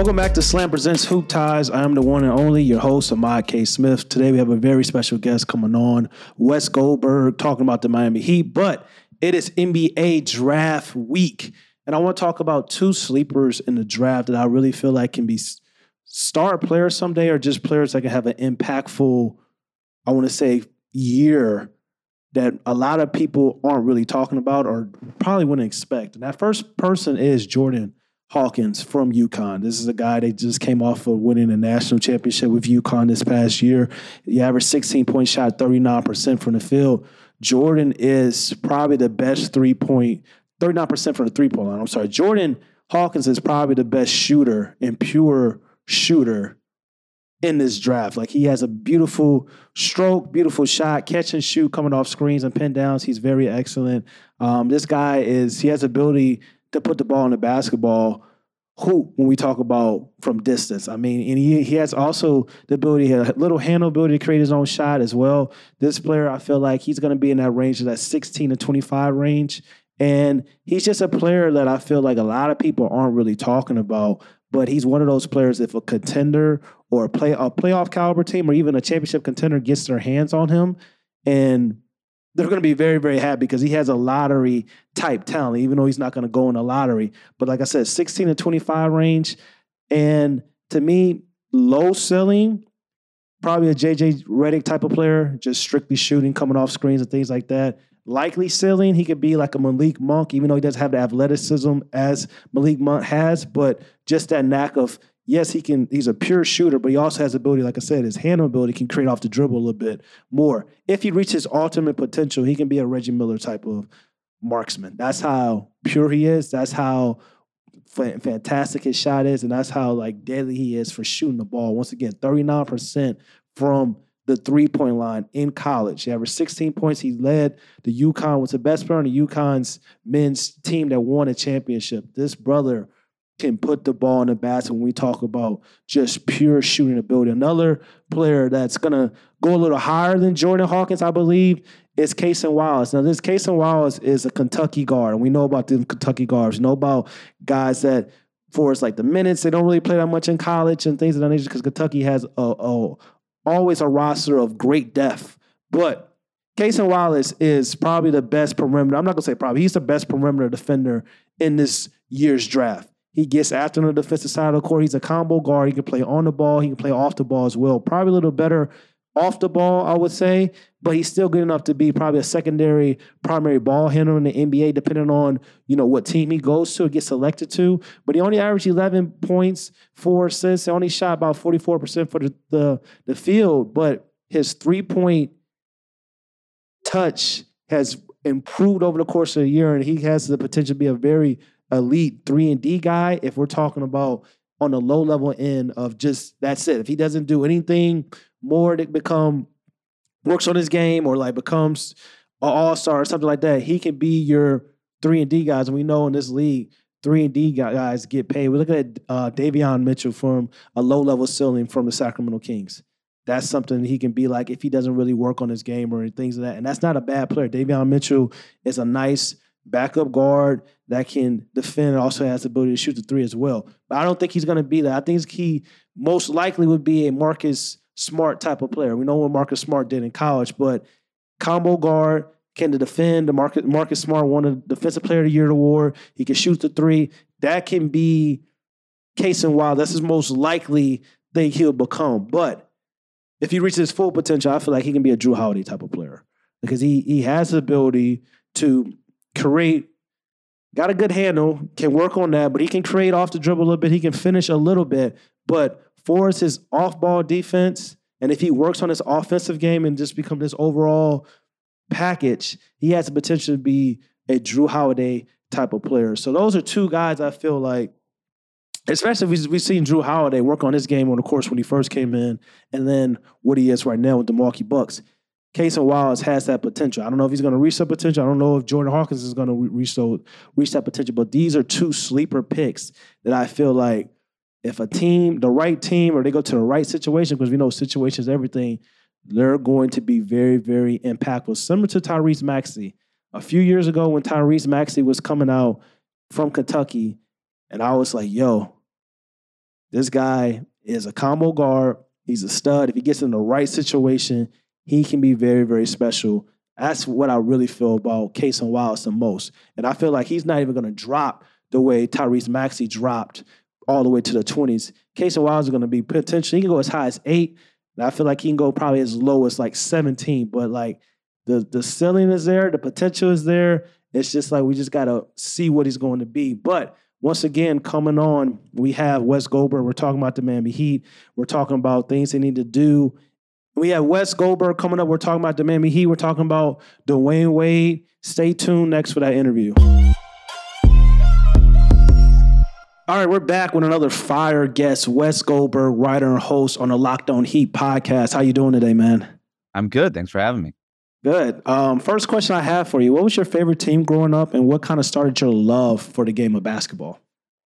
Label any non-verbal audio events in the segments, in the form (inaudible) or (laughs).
Welcome back to Slam Presents Hoop Ties. I am the one and only, your host, Ahmad K. Smith. Today we have a very special guest coming on, Wes Goldberg, talking about the Miami Heat. But it is NBA draft week. And I want to talk about two sleepers in the draft that I really feel like can be star players someday or just players that can have an impactful, I want to say, year that a lot of people aren't really talking about or probably wouldn't expect. And that first person is Jordan Hawkins from UConn. This is a guy that just came off of winning a national championship with UConn this past year. He averaged 16 point shot, 39% from the field. Jordan is probably the best three point, 39% from the three point line. I'm sorry. Jordan Hawkins is probably the best shooter and pure shooter in this draft. Like he has a beautiful stroke, beautiful shot, catch and shoot coming off screens and pin downs. He's very excellent. Um, this guy is he has ability to put the ball in the basketball hoop when we talk about from distance. I mean, and he, he has also the ability, a little handle ability to create his own shot as well. This player, I feel like he's going to be in that range of that 16 to 25 range. And he's just a player that I feel like a lot of people aren't really talking about. But he's one of those players. If a contender or a play a playoff caliber team or even a championship contender gets their hands on him, and they're going to be very, very happy because he has a lottery type talent, even though he's not going to go in a lottery. But like I said, 16 to 25 range. And to me, low ceiling, probably a JJ Redick type of player, just strictly shooting, coming off screens and things like that. Likely ceiling, he could be like a Malik Monk, even though he doesn't have the athleticism as Malik Monk has, but just that knack of yes, he can. He's a pure shooter, but he also has ability. Like I said, his handle ability can create off the dribble a little bit more. If he reaches ultimate potential, he can be a Reggie Miller type of marksman. That's how pure he is. That's how fantastic his shot is, and that's how like deadly he is for shooting the ball. Once again, thirty nine percent from the three point line in college. He averaged 16 points. He led the UConn, was the best player on the UConn's men's team that won a championship. This brother can put the ball in the basket when we talk about just pure shooting ability. Another player that's gonna go a little higher than Jordan Hawkins, I believe, is Cason Wallace. Now, this Cason Wallace is a Kentucky guard, and we know about the Kentucky guards. We know about guys that, for us, like the minutes, they don't really play that much in college and things of that nature because Kentucky has a, a, always a roster of great depth. But Cason Wallace is probably the best perimeter. I'm not gonna say probably. He's the best perimeter defender in this year's draft. He gets after the defensive side of the court. He's a combo guard. He can play on the ball. He can play off the ball as well. Probably a little better off the ball, I would say, but he's still good enough to be probably a secondary primary ball handler in the NBA, depending on you know what team he goes to, gets selected to. But he only averaged 11 points, four assists. He only shot about 44% for the, the, the field, but his three point touch has improved over the course of the year, and he has the potential to be a very elite three and D guy if we're talking about on the low level end of just that's it. If he doesn't do anything more to become works on his game or like becomes an all star or something like that, he can be your three and D guys. And we know in this league, three and D guys get paid. We're looking at uh, Davion Mitchell from a low level ceiling from the Sacramento Kings. That's something he can be like if he doesn't really work on his game or things like that. And that's not a bad player. Davion Mitchell is a nice backup guard that can defend and also has the ability to shoot the three as well. But I don't think he's going to be that. I think he most likely would be a Marcus Smart type of player. We know what Marcus Smart did in college, but combo guard can defend. The Marcus, Marcus Smart won a Defensive Player of the Year award. He can shoot the three. That can be Cason Wallace. That's his most likely thing he'll become. But if he reaches his full potential, I feel like he can be a Jrue Holiday type of player because he he has the ability to create, got a good handle, can work on that, but he can create off the dribble a little bit. He can finish a little bit, but for his off ball defense, and if he works on his offensive game and just become this overall package, he has the potential to be a Jrue Holiday type of player. So those are two guys I feel like, especially if we've seen Jrue Holiday work on his game on the course when he first came in, and then what he is right now with the Milwaukee Bucks. Cason Wallace has that potential. I don't know if he's going to reach that potential. I don't know if Jordan Hawkins is going to reach so, reach that potential. But these are two sleeper picks that I feel like if a team, the right team, or they go to the right situation, because we know situations, everything, they're going to be very, very impactful. Similar to Tyrese Maxey. A few years ago, when Tyrese Maxey was coming out from Kentucky, and I was like, "Yo, This guy is a combo guard. He's a stud. If he gets in the right situation, he can be very, very special. That's what I really feel about Cason Wallace the most. And I feel like he's not even going to drop the way Tyrese Maxey dropped all the way to the 20s. Cason Wallace is going to be potentially, he can go as high as eight. And I feel like he can go probably as low as like 17. But like the, the ceiling is there, the potential is there. It's just like we just got to see what he's going to be. But once again, coming on, we have Wes Goldberg. We're talking about the Miami Heat. We're talking about things they need to do. We have Wes Goldberg coming up. We're talking about the Miami Heat. We're talking about Dwyane Wade. Stay tuned next for that interview. All right, we're back with another fire guest, Wes Goldberg, writer and host on the Locked On Heat podcast. How you doing today, man? I'm good. Thanks for having me. Good. Um, first question I have for you: What was your favorite team growing up, and what kind of started your love for the game of basketball?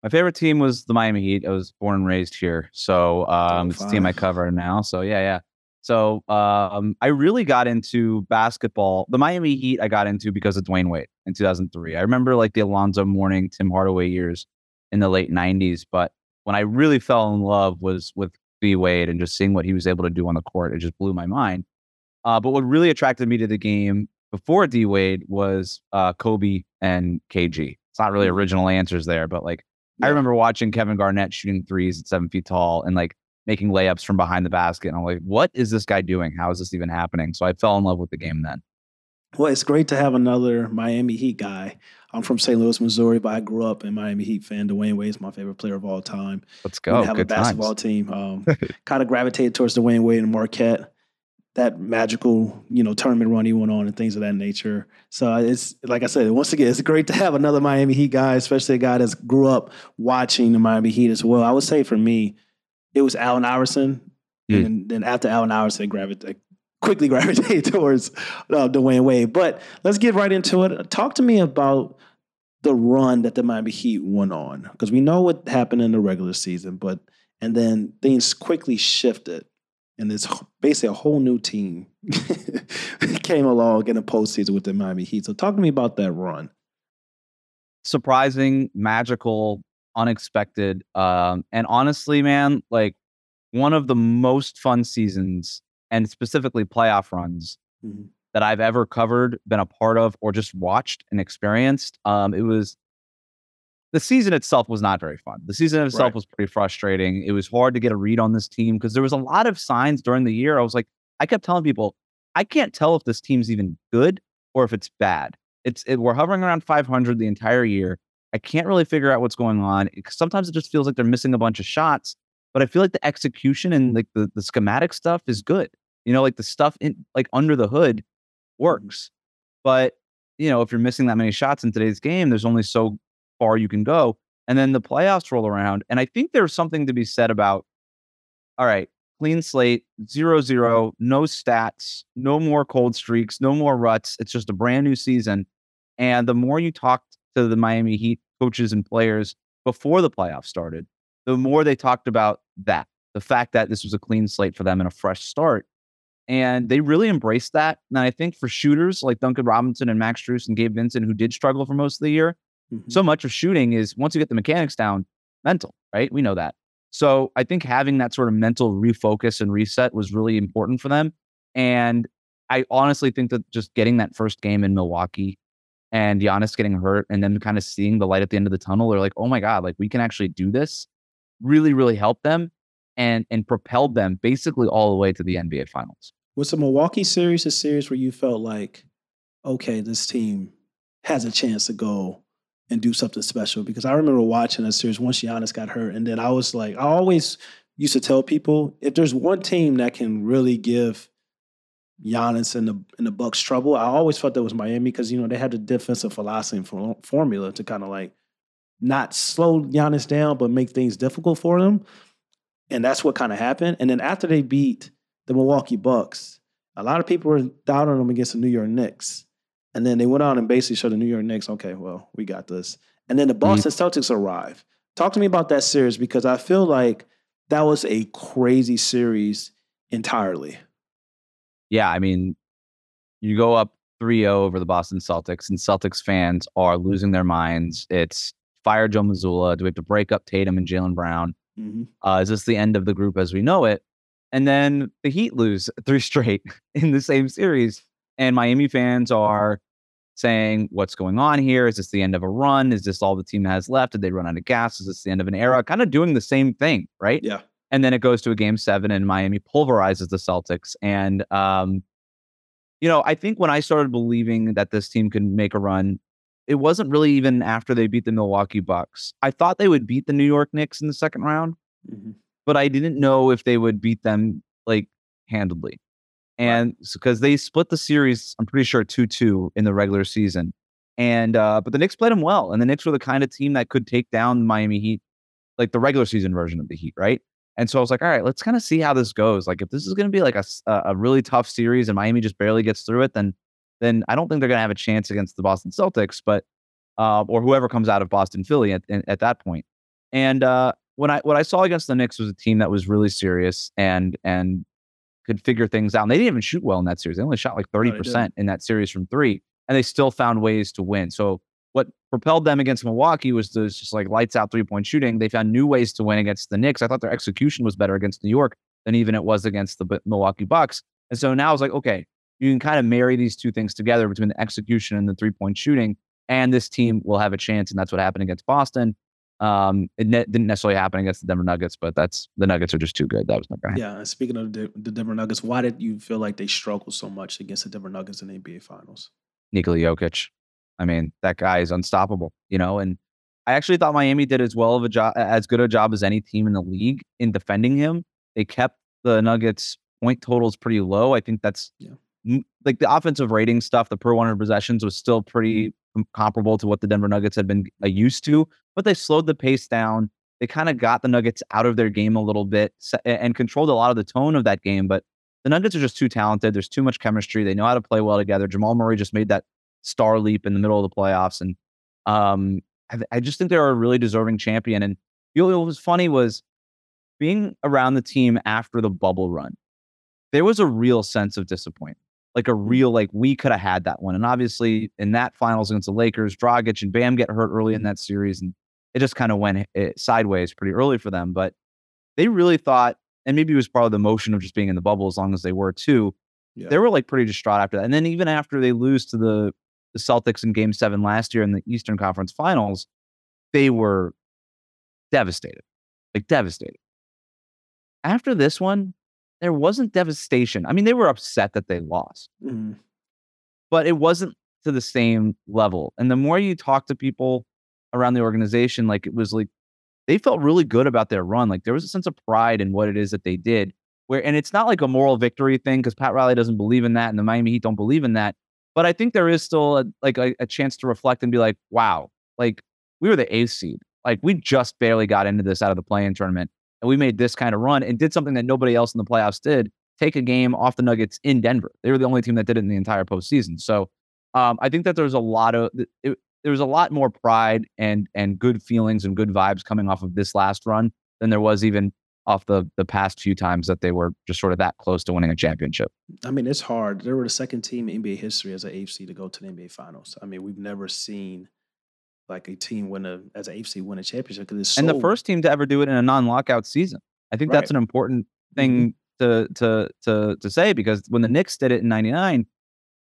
My favorite team was the Miami Heat. I was born and raised here, so um, it's the team I cover now. So yeah, yeah. So um, I really got into basketball. The Miami Heat I got into because of Dwyane Wade in 2003. I remember like the Alonzo Mourning, Tim Hardaway years in the late 90s. But when I really fell in love was with D Wade and just seeing what he was able to do on the court. It just blew my mind. Uh, but what really attracted me to the game before D Wade was uh, Kobe and KG. It's not really mm-hmm. original answers there, but like yeah. I remember watching Kevin Garnett shooting threes at seven feet tall and like making layups from behind the basket. And I'm like, what is this guy doing? How is this even happening? So I fell in love with the game then. Well, it's great to have another Miami Heat guy. I'm from St. Louis, Missouri, but I grew up in Miami Heat fan. Dwyane Wade is my favorite player of all time. Let's go. We have Good a basketball times. team. Um, (laughs) kind of gravitated towards Dwyane Wade and Marquette. That magical, you know, tournament run he went on and things of that nature. So it's like I said, once again, it's great to have another Miami Heat guy, especially a guy that's grew up watching the Miami Heat as well. I would say for me, it was Allen Iverson. Mm. And then after Allen Iverson, gravitated quickly (laughs) gravitated towards uh, Dwyane Wade. But let's get right into it. Talk to me about the run that the Miami Heat went on because we know what happened in the regular season, but and then things quickly shifted, and this basically a whole new team (laughs) came along in the postseason with the Miami Heat. So talk to me about that run. Surprising, magical, unexpected, um, and honestly, man, like one of the most fun seasons and specifically playoff runs mm-hmm. that I've ever covered, been a part of, or just watched and experienced. Um, it was the season itself was not very fun. The season itself right. was pretty frustrating. It was hard to get a read on this team because there was a lot of signs during the year. I was like, I kept telling people, I can't tell if this team's even good or if it's bad. It's it, we're hovering around 500 the entire year. I can't really figure out what's going on. Sometimes it just feels like they're missing a bunch of shots, but I feel like the execution and like the, the schematic stuff is good. You know, like the stuff in like under the hood mm-hmm. works. But, you know, if you're missing that many shots in today's game, there's only so far you can go. And then the playoffs roll around. And I think there's something to be said about, all right, clean slate, zero zero, no stats, no more cold streaks, no more ruts. It's just a brand new season. And the more you talk to the Miami Heat coaches and players before the playoffs started, the more they talked about that the fact that this was a clean slate for them and a fresh start. And they really embraced that. And I think for shooters like Duncan Robinson and Max Strus and Gabe Vincent, who did struggle for most of the year, mm-hmm. so much of shooting is once you get the mechanics down, mental, right? We know that. So I think having that sort of mental refocus and reset was really important for them. And I honestly think that just getting that first game in Milwaukee and Giannis getting hurt and then kind of seeing the light at the end of the tunnel, they're like, oh my God, like we can actually do this, really, really helped them and and propelled them basically all the way to the NBA finals. Was the Milwaukee series a series where you felt like, okay, this team has a chance to go and do something special? Because I remember watching that series once Giannis got hurt, and then I was like, I always used to tell people if there's one team that can really give Giannis and the and the Bucks trouble, I always felt that was Miami because you know they had the defensive philosophy and formula to kind of like not slow Giannis down, but make things difficult for them. And that's what kind of happened. And then after they beat the Milwaukee Bucks. A lot of people were doubting them against the New York Knicks. And then they went on and basically showed the New York Knicks, okay, well, we got this. And then the Boston mm-hmm. Celtics arrived. Talk to me about that series because I feel like that was a crazy series entirely. Yeah, I mean, you go up 3-0 over the Boston Celtics, and Celtics fans are losing their minds. It's fire Joe Mazzulla. Do we have to break up Tatum and Jaylen Brown? Mm-hmm. Uh, is this the end of the group as we know it? And then the Heat lose (laughs) three straight in the same series. And Miami fans are saying, What's going on here? Is this the end of a run? Is this all the team has left? Did they run out of gas? Is this the end of an era? Kind of doing the same thing, right? Yeah. And then it goes to a game seven, and Miami pulverizes the Celtics. And, um, you know, I think when I started believing that this team could make a run, it wasn't really even after they beat the Milwaukee Bucks. I thought they would beat the New York Knicks in the second round, mm-hmm. but I didn't know if they would beat them like handedly. And because right. they split the series, I'm pretty sure 2 2 in the regular season. And, uh, but the Knicks played them well. And the Knicks were the kind of team that could take down Miami Heat, like the regular season version of the Heat, right? And so I was like, all right, let's kind of see how this goes. Like, if this is going to be like a, a really tough series and Miami just barely gets through it, then then I don't think they're going to have a chance against the Boston Celtics, but uh, or whoever comes out of Boston Philly at at that point. And uh, when I what I saw against the Knicks was a team that was really serious and and could figure things out. And they didn't even shoot well in that series. They only shot like thirty percent in that series from three, and they still found ways to win. So what propelled them against Milwaukee was this just like lights out three point shooting. They found new ways to win against the Knicks. I thought their execution was better against New York than even it was against the Milwaukee Bucks. And so now I was like, okay, you can kind of marry these two things together between the execution and the three point shooting, and this team will have a chance. And that's what happened against Boston. Um, it ne- didn't necessarily happen against the Denver Nuggets, but that's the Nuggets are just too good. That was my guy. Yeah. Speaking of the, the Denver Nuggets, why did you feel like they struggled so much against the Denver Nuggets in the NBA Finals? Nikola Jokic. I mean, that guy is unstoppable, you know, and I actually thought Miami did as well of a job, as good a job as any team in the league in defending him. They kept the Nuggets point totals pretty low. I think that's yeah. like the offensive rating stuff, the per 100 possessions was still pretty mm-hmm. comparable to what the Denver Nuggets had been uh, used to, but they slowed the pace down. They kind of got the Nuggets out of their game a little bit and controlled a lot of the tone of that game. But the Nuggets are just too talented. There's too much chemistry. They know how to play well together. Jamal Murray just made that star leap in the middle of the playoffs. And um, I, I, just think they're a really deserving champion. And you know, what was funny was being around the team after the bubble run. There was a real sense of disappointment, like a mm. real like we could have had that one. And obviously, in that finals against the Lakers, Dragic and Bam get hurt early in that series, and it just kind of went it, eh, sideways pretty early for them. But they really thought, and maybe it was part of the motion of just being in the bubble as long as they were too. Yeah. They were like pretty distraught after that. And then even after they lose to the the Celtics in game seven last year in the Eastern Conference finals, they were devastated, like devastated. After this one, there wasn't devastation. I mean, they were upset that they lost, mm-hmm. but it wasn't to the same level. And the more you talk to people around the organization, like it was like they felt really good about their run. Like there was a sense of pride in what it is that they did. Where and it's not like a moral victory thing because Pat Riley doesn't believe in that, and the Miami Heat don't believe in that. But I think there is still a, like a, a chance to reflect and be like, wow, like we were the eighth seed. Like we just barely got into this out of the play-in tournament, and we made this kind of run and did something that nobody else in the playoffs did. Take a game off the Nuggets in Denver. They were the only team that did it in the entire postseason. So um, I think that there's a lot of it, there was a lot more pride and and good feelings and good vibes coming off of this last run than there was even off the the past few times that they were just sort of that close to winning a championship. I mean, it's hard. They were the second team in NBA history as an eight seed to go to the NBA Finals. I mean, we've never seen like a team win a as an eight seed win a championship because it's so, and the first team to ever do it in a non-lockout season. I think right. that's an important thing mm-hmm. to to to to say because when the Knicks did it in '99,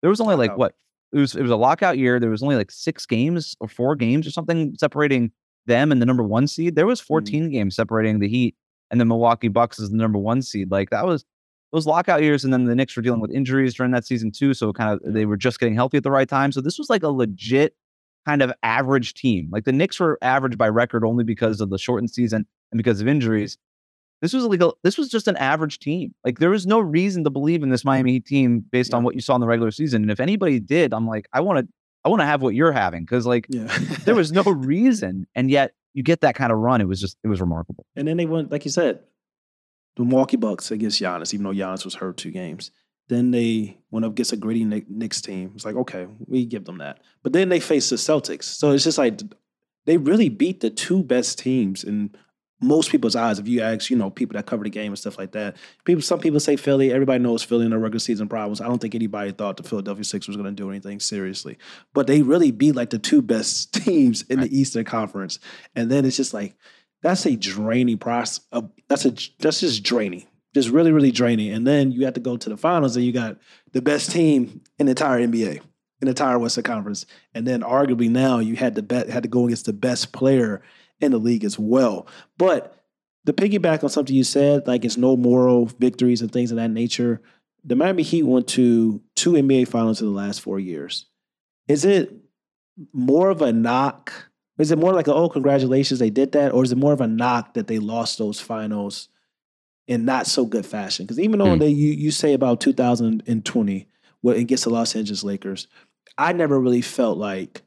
there was only like what it was it was a lockout year. There was only like six games or four games or something separating them and the number one seed. There was mm-hmm. 14 mm-hmm. games separating the Heat and the Milwaukee Bucks is the number one seed. Like that was those lockout years, and then the Knicks were dealing with injuries during that season too. So kind of they were just getting healthy at the right time. So this was like a legit kind of average team. Like the Knicks were average by record only because of the shortened season and because of injuries. This was like a, this was just an average team. Like there was no reason to believe in this Miami Heat team based yeah. on what you saw in the regular season. And if anybody did, I'm like, I want to I want to have what you're having because like yeah. there was no (laughs) reason, and yet you get that kind of run. It was just it was remarkable. And then they went, like you said, the Milwaukee Bucks against Giannis, even though Giannis was hurt two games. Then they went up against a gritty Knicks team. It's like, okay, we give them that. But then they faced the Celtics. So it's just like they really beat the two best teams in most people's eyes, if you ask, you know, people that cover the game and stuff like that, people, some people say Philly. Everybody knows Philly in their regular season problems. I don't think anybody thought the Philadelphia Sixers was going to do anything seriously, but they really beat like the two best (laughs) teams in right. the Eastern Conference. And then it's just like that's a draining process. Uh, that's a that's just draining, just really really draining. And then you have to go to the finals, and you got the best team in the entire NBA, in the entire Western Conference, and then arguably now you had to bet had to go against the best player in the league as well. But the piggyback on something you said, like it's no moral victories and things of that nature. The Miami Heat went to two NBA finals in the last four years. Is it more of a knock? Is it more like, a, oh, congratulations, they did that? Or is it more of a knock that they lost those finals in not so good fashion? Because even though mm. they, you, you say about 2020, well, against the Los Angeles Lakers, I never really felt like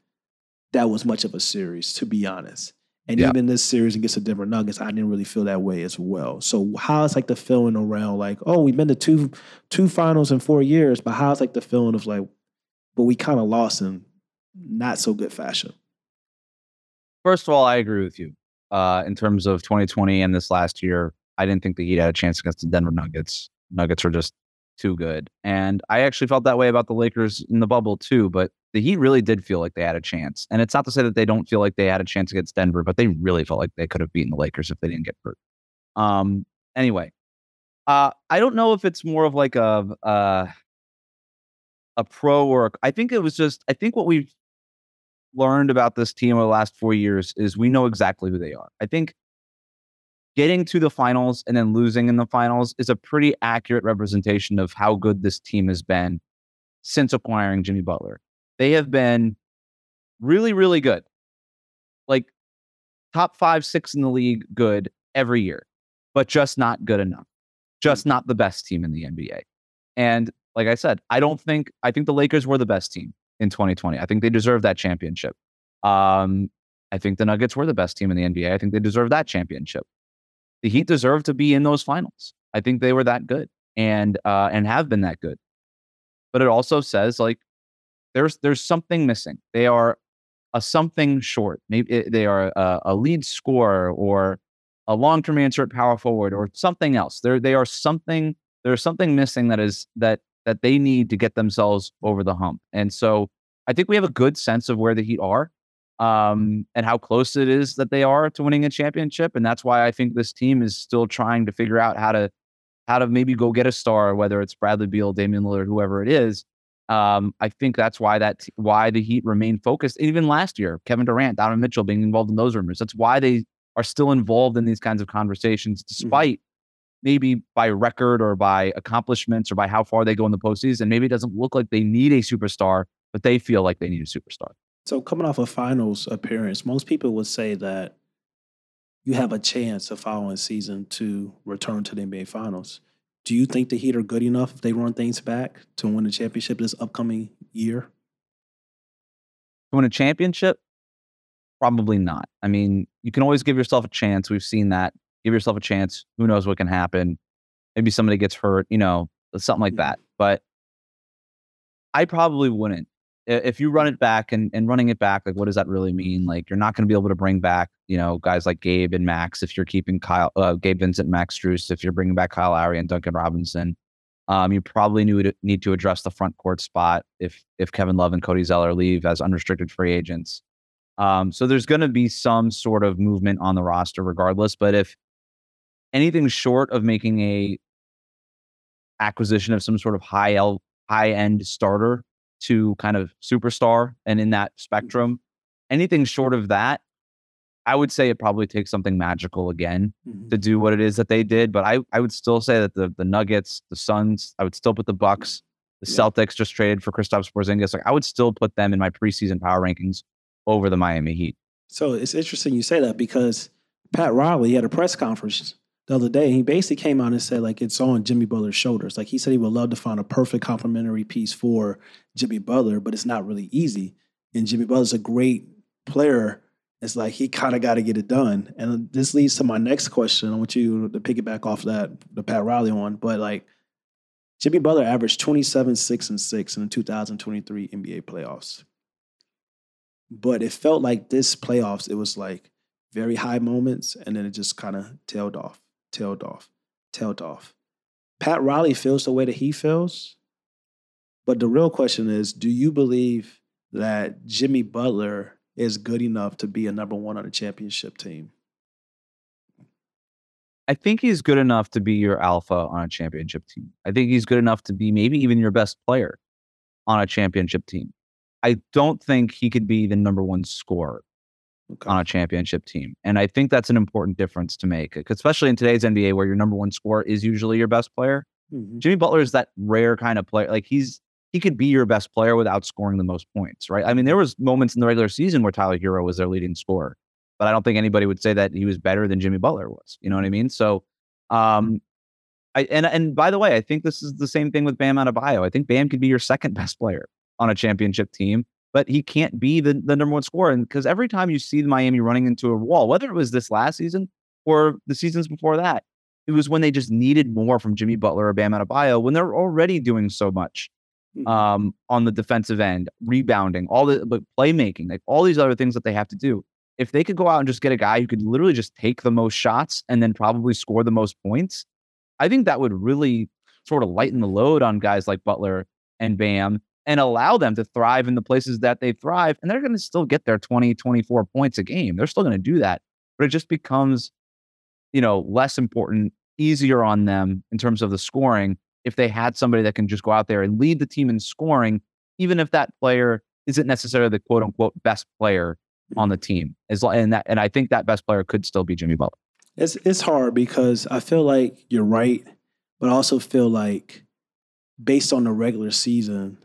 that was much of a series, to be honest. And yeah. even this series against the Denver Nuggets, I didn't really feel that way as well. So how's like the feeling around like, oh, we've been to two two finals in four years, but how's like the feeling of like, but we kind of lost in not so good fashion? First of all, I agree with you. Uh, in terms of 2020 and this last year, I didn't think the Heat had a chance against the Denver Nuggets. Nuggets are just too good. And I actually felt that way about the Lakers in the bubble too, but the Heat really did feel like they had a chance. And it's not to say that they don't feel like they had a chance against Denver, but they really felt like they could have beaten the Lakers if they didn't get hurt. Um, anyway, uh, I don't know if it's more of like a uh, a pro or I think it was just I think what we've learned about this team over the last four years is we know exactly who they are. I think getting to the finals and then losing in the finals is a pretty accurate representation of how good this team has been since acquiring Jimmy Butler. They have been really, really good. Like top five, six in the league, good every year, but just not good enough. Just mm. not the best team in the NBA. And like I said, I don't think, I think the Lakers were the best team in 2020. I think they deserve that championship. Um, I think the Nuggets were the best team in the NBA. I think they deserve that championship the Heat deserve to be in those finals. I think they were that good and uh, and have been that good. But it also says like there's there's something missing. They are a something short. Maybe they are a, a, lead scorer or a long term answer at power forward or something else. There they are something. There's something missing that is that that they need to get themselves over the hump. And so I think we have a good sense of where the Heat are um, and how close it is that they are to winning a championship. And that's why I think this team is still trying to figure out how to how to maybe go get a star, whether it's Bradley Beal, Damian Lillard, whoever it is. Um, I think that's why that why the Heat remain focused. Even last year, Kevin Durant, Donovan Mitchell being involved in those rumors. That's why they are still involved in these kinds of conversations, mm-hmm. despite mm-hmm. maybe by record or by accomplishments or by how far they go in the postseason. Maybe it doesn't look like they need a superstar, but they feel like they need a superstar. So coming off a finals appearance, most people would say that you have a chance the following season to return to the NBA Finals. Do you think the Heat are good enough if they run things back to win the championship this upcoming year? To win a championship? Probably not. I mean, you can always give yourself a chance. We've seen that. Give yourself a chance. Who knows what can happen? Maybe somebody gets hurt, you know, something like that. But I probably wouldn't if you run it back and, and running it back, like what does that really mean? Like you're not going to be able to bring back, you know, guys like Gabe and Max if you're keeping Kyle, uh, Gabe Vincent, Max Strus, if you're bringing back Kyle Lowry and Duncan Robinson. Um, you probably need to, need to address the front court spot if if Kevin Love and Cody Zeller leave as unrestricted free agents. Um, so there's going to be some sort of movement on the roster regardless. But if anything short of making a acquisition of some sort of high L, high end starter to kind of superstar and in that mm-hmm. spectrum. Anything short of that, I would say it probably takes something magical again mm-hmm. to do what it is that they did. But I, I would still say that the the Nuggets, the Suns, I would still put the Bucks, the yeah. Celtics just traded for Kristaps Porzingis. Like I would still put them in my preseason power rankings over the Miami Heat. So it's interesting you say that because Pat Riley had a press conference the other day. He basically came out and said like it's on Jimmy Butler's shoulders. Like he said he would love to find a perfect complementary piece for Jimmy Butler, but it's not really easy. And Jimmy Butler's a great player. It's like he kind of got to get it done. And this leads to my next question. I want you to piggyback off that, the Pat Riley one. But like Jimmy Butler averaged 27, 6, and 6 in the 2023 NBA playoffs. But it felt like this playoffs, it was like very high moments, and then it just kind of tailed off tailed off, tailed off. Pat Riley feels the way that he feels. But the real question is do you believe that Jimmy Butler is good enough to be a number one on a championship team? I think he's good enough to be your alpha on a championship team. I think he's good enough to be maybe even your best player on a championship team. I don't think he could be the number one scorer okay. on a championship team. And I think that's an important difference to make, especially in today's NBA where your number one scorer is usually your best player. Mm-hmm. Jimmy Butler is that rare kind of player. Like he's he could be your best player without scoring the most points, right? I mean, there was moments in the regular season where Tyler Herro was their leading scorer but I don't think anybody would say that he was better than Jimmy Butler was. You know what I mean? So, um, I and and by the way, I think this is the same thing with Bam Adebayo. I think Bam could be your second best player on a championship team, but he can't be the, the number one scorer. And because every time you see Miami running into a wall, whether it was this last season or the seasons before that, it was when they just needed more from Jimmy Butler or Bam Adebayo when they're already doing so much mm-hmm. um, on the defensive end, rebounding, all the but playmaking, like all these other things that they have to do if they could go out and just get a guy who could literally just take the most shots and then probably score the most points, I think that would really sort of lighten the load on guys like Butler and Bam and allow them to thrive in the places that they thrive. And they're going to still get their 20, 24 points a game. They're still going to do that. But it just becomes, you know, less important, easier on them in terms of the scoring if they had somebody that can just go out there and lead the team in scoring, even if that player isn't necessarily the quote unquote best player on the mm. team. As and that and I think that best player could still be Jimmy Butler. It's it's hard because I feel like you're right, but I also feel like based on the regular season,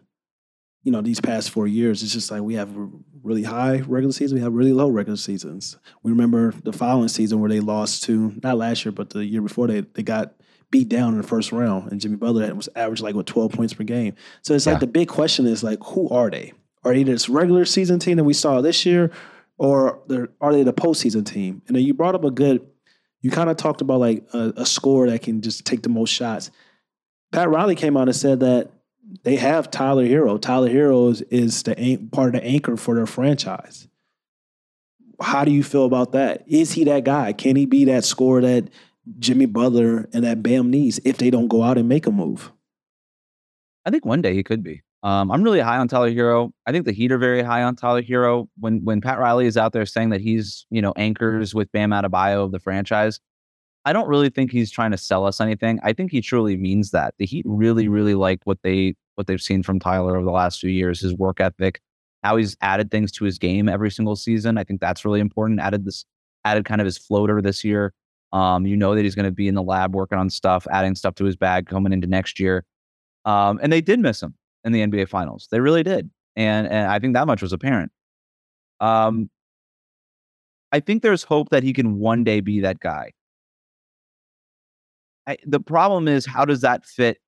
you know, these past four years, it's just like we have really high regular season, we have really low regular seasons. We remember the following season where they lost to not last year, but the year before they they got beat down in the first round, and Jimmy Butler was average like what twelve points per game. So it's yeah. like the big question is like, who are they? Are they this regular season team that we saw this year, or are they the postseason team? And then you brought up a good. You kind of talked about like a, a score that can just take the most shots. Pat Riley came out and said that they have Tyler Herro. Tyler Herro is, is the part of the anchor for their franchise. How do you feel about that? Is he that guy? Can he be that scorer that Jimmy Butler and that Bam needs if they don't go out and make a move? I think one day he could be. Um, I'm really high on Tyler Herro. I think the Heat are very high on Tyler Herro. When when Pat Riley is out there saying that he's you know anchors with Bam Adebayo of the franchise, I don't really think he's trying to sell us anything. I think he truly means that. The Heat really really like what they what they've seen from Tyler over the last few years. His work ethic, how he's added things to his game every single season. I think that's really important. Added this added kind of his floater this year. Um, you know that he's going to be in the lab working on stuff, adding stuff to his bag coming into next year. Um, and they did miss him in the NBA Finals. They really did, and and I think that much was apparent. Um, I think there's hope that he can one day be that guy. I, the problem is, how does that fit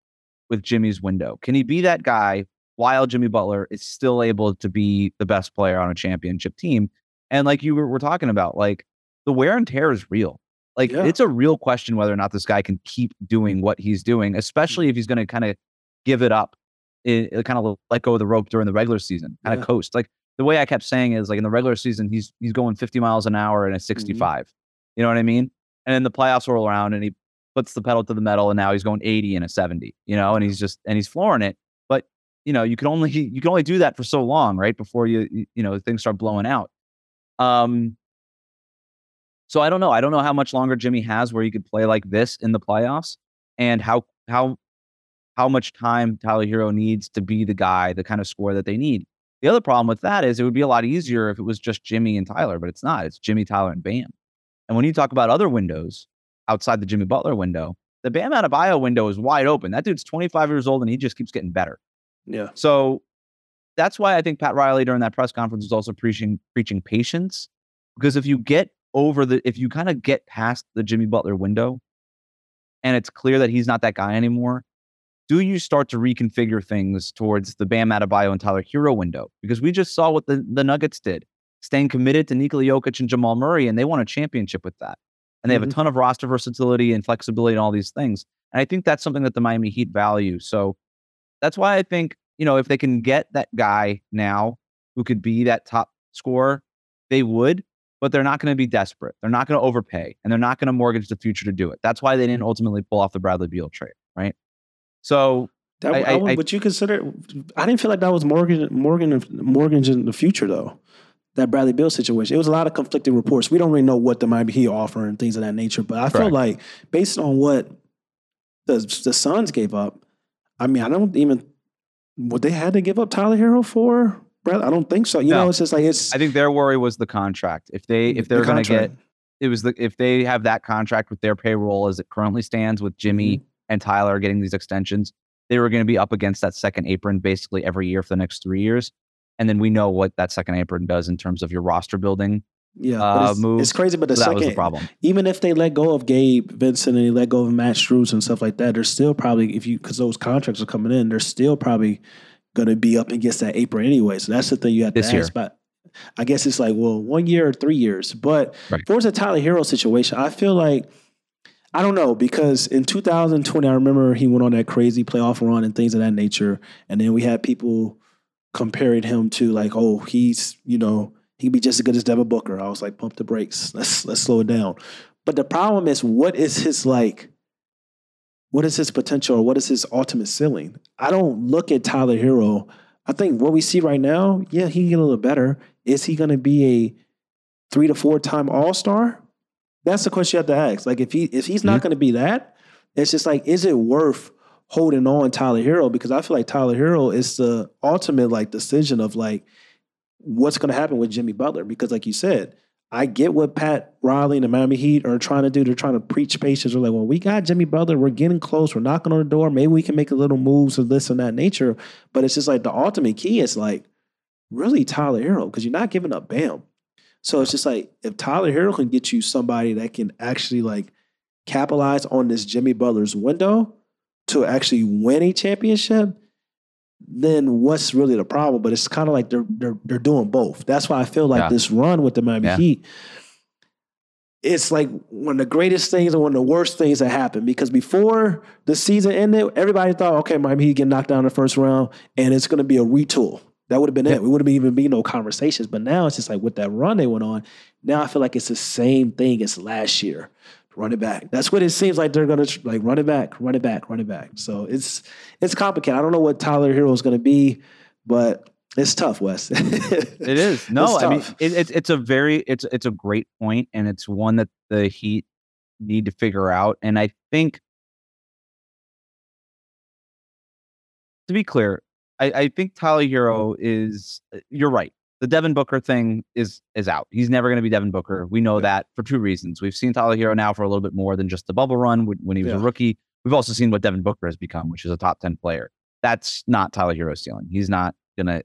with Jimmy's window? Can he be that guy while Jimmy Butler is still able to be the best player on a championship team? And like you were, were talking about, like the wear and tear is real. Like yeah. it's a real question whether or not this guy can keep doing what he's doing, especially if he's going to kind of give it up it, it kind of let go of the rope during the regular season, kind of yeah. coast. Like the way I kept saying is like in the regular season, he's he's going 50 miles an hour and a 65. Mm-hmm. You know what I mean? And then the playoffs roll around and he puts the pedal to the metal and now he's going 80 and a 70, you know, and he's just and he's flooring it. But you know, you can only (laughs) you can only do that for so long, right? Before you you know things start blowing out. Um so I don't know. I don't know how much longer Jimmy has where he could play like this in the playoffs and how how how much time Tyler Herro needs to be the guy, the kind of score that they need. The other problem with that is it would be a lot easier if it was just Jimmy and Tyler, but it's not. It's Jimmy, Tyler, and Bam. And when you talk about other windows outside the Jimmy Butler window, the Bam Adebayo window is wide open. That dude's 25 years old and he just keeps getting better. Yeah. So that's why I think Pat Riley during that press conference was also preaching preaching patience. Because if you get over the if you kind of get past the Jimmy Butler window and it's clear that he's not that guy anymore, do you start to reconfigure things towards the Bam Adebayo and Tyler Herro window? Because we just saw what the, the Nuggets did, staying committed to Nikola Jokic and Jamal Murray, and they won a championship with that. And they mm-hmm. have a mm-hmm. ton of roster versatility and flexibility and all these things. And I think that's something that the Miami Heat value. So that's why I think, you know, if they can get that guy now who could be that top scorer, they would, but they're not going to be desperate. They're not going to overpay and they're not going to mortgage the future to do it. That's why they didn't ultimately pull off the Bradley Beal trade, right? So that, I, I, I, would you consider? I didn't feel like that was Morgan, Morgan, mortgage in the future though. That Bradley Beal situation. It was a lot of conflicting reports. We don't really know what the Miami Heat offer and things of that nature. But I feel like based on what the the Suns gave up, I mean, I don't even what they had to give up Tyler Herro for. Brad, I don't think so. You no. know, it's just like it's. I think their worry was the contract. If they if they're the going to get it was the if they have that contract with their payroll as it currently stands with Jimmy mm-hmm. and Tyler getting these extensions, they were going to be up against that second apron basically every year for the next three years. And then we know what that second apron does in terms of your roster building. Yeah, uh, it's, it's crazy, but the so second problem. Even if they let go of Gabe Vincent and they let go of Max Strus and stuff like that, they're still probably if you because those contracts are coming in, they're still probably going to be up against that apron anyway. So that's the thing you have this to ask. But I guess it's like, well, one year or three years. But right. for the Tyler Herro situation, I feel like I don't know because in 2020, I remember he went on that crazy playoff run and things of that nature, and then we had people comparing him to like, oh, he's you know he'd be just as good as Devin Booker. I was like, pump the brakes. (laughs) Let's let's slow it down. But the problem is, what is his like? What is his potential or what is his ultimate ceiling? I don't look at Tyler Herro. I think what we see right now, yeah, he can get a little better. Is he going to be a three to four time All Star? That's the question you have to ask. Like if he if he's not mm-hmm. going to be that, it's just like, is it worth holding on Tyler Herro because I feel like Tyler Herro is the ultimate like decision of like what's going to happen with Jimmy Butler because like you said, I get what Pat Riley and the Miami Heat are trying to do. They're trying to preach patience. They're like, well, we got Jimmy Butler. We're getting close. We're knocking on the door. Maybe we can make a little moves of this and that nature. But it's just like the ultimate key is like really Tyler Herro because you're not giving up Bam. So it's just like if Tyler Herro can get you somebody that can actually like capitalize on this Jimmy Butler's window, to actually win a championship, then what's really the problem? But it's kind of like they're they're they're doing both. That's why I feel like yeah. this run with the Miami yeah. Heat, it's like one of the greatest things and one of the worst things that happened. Because before the season ended, everybody thought, okay, Miami Heat get knocked down in the first round, and it's going to be a retool. That would have been yeah. it. We would have even been no conversations. But now it's just like with that run they went on. Now I feel like it's the same thing as last year run it back. That's what it seems like they're gonna like run it back, run it back, run it back. So it's it's complicated. I don't know what Tyler Herro is gonna be, but it's tough, Wes. (laughs) it is. No, I mean it, it's it's a very it's it's a great point, and it's one that the Heat need to figure out. And I think to be clear, I, I think Tyler Herro is. You're right the Devin Booker thing is is out. He's never going to be Devin Booker. We know that for two reasons. We've seen Tyler Herro now for a little bit more than just the bubble run when he was yeah. a rookie. We've also seen what Devin Booker has become, which is a top 10 player. That's not Tyler Herro's ceiling. He's not going to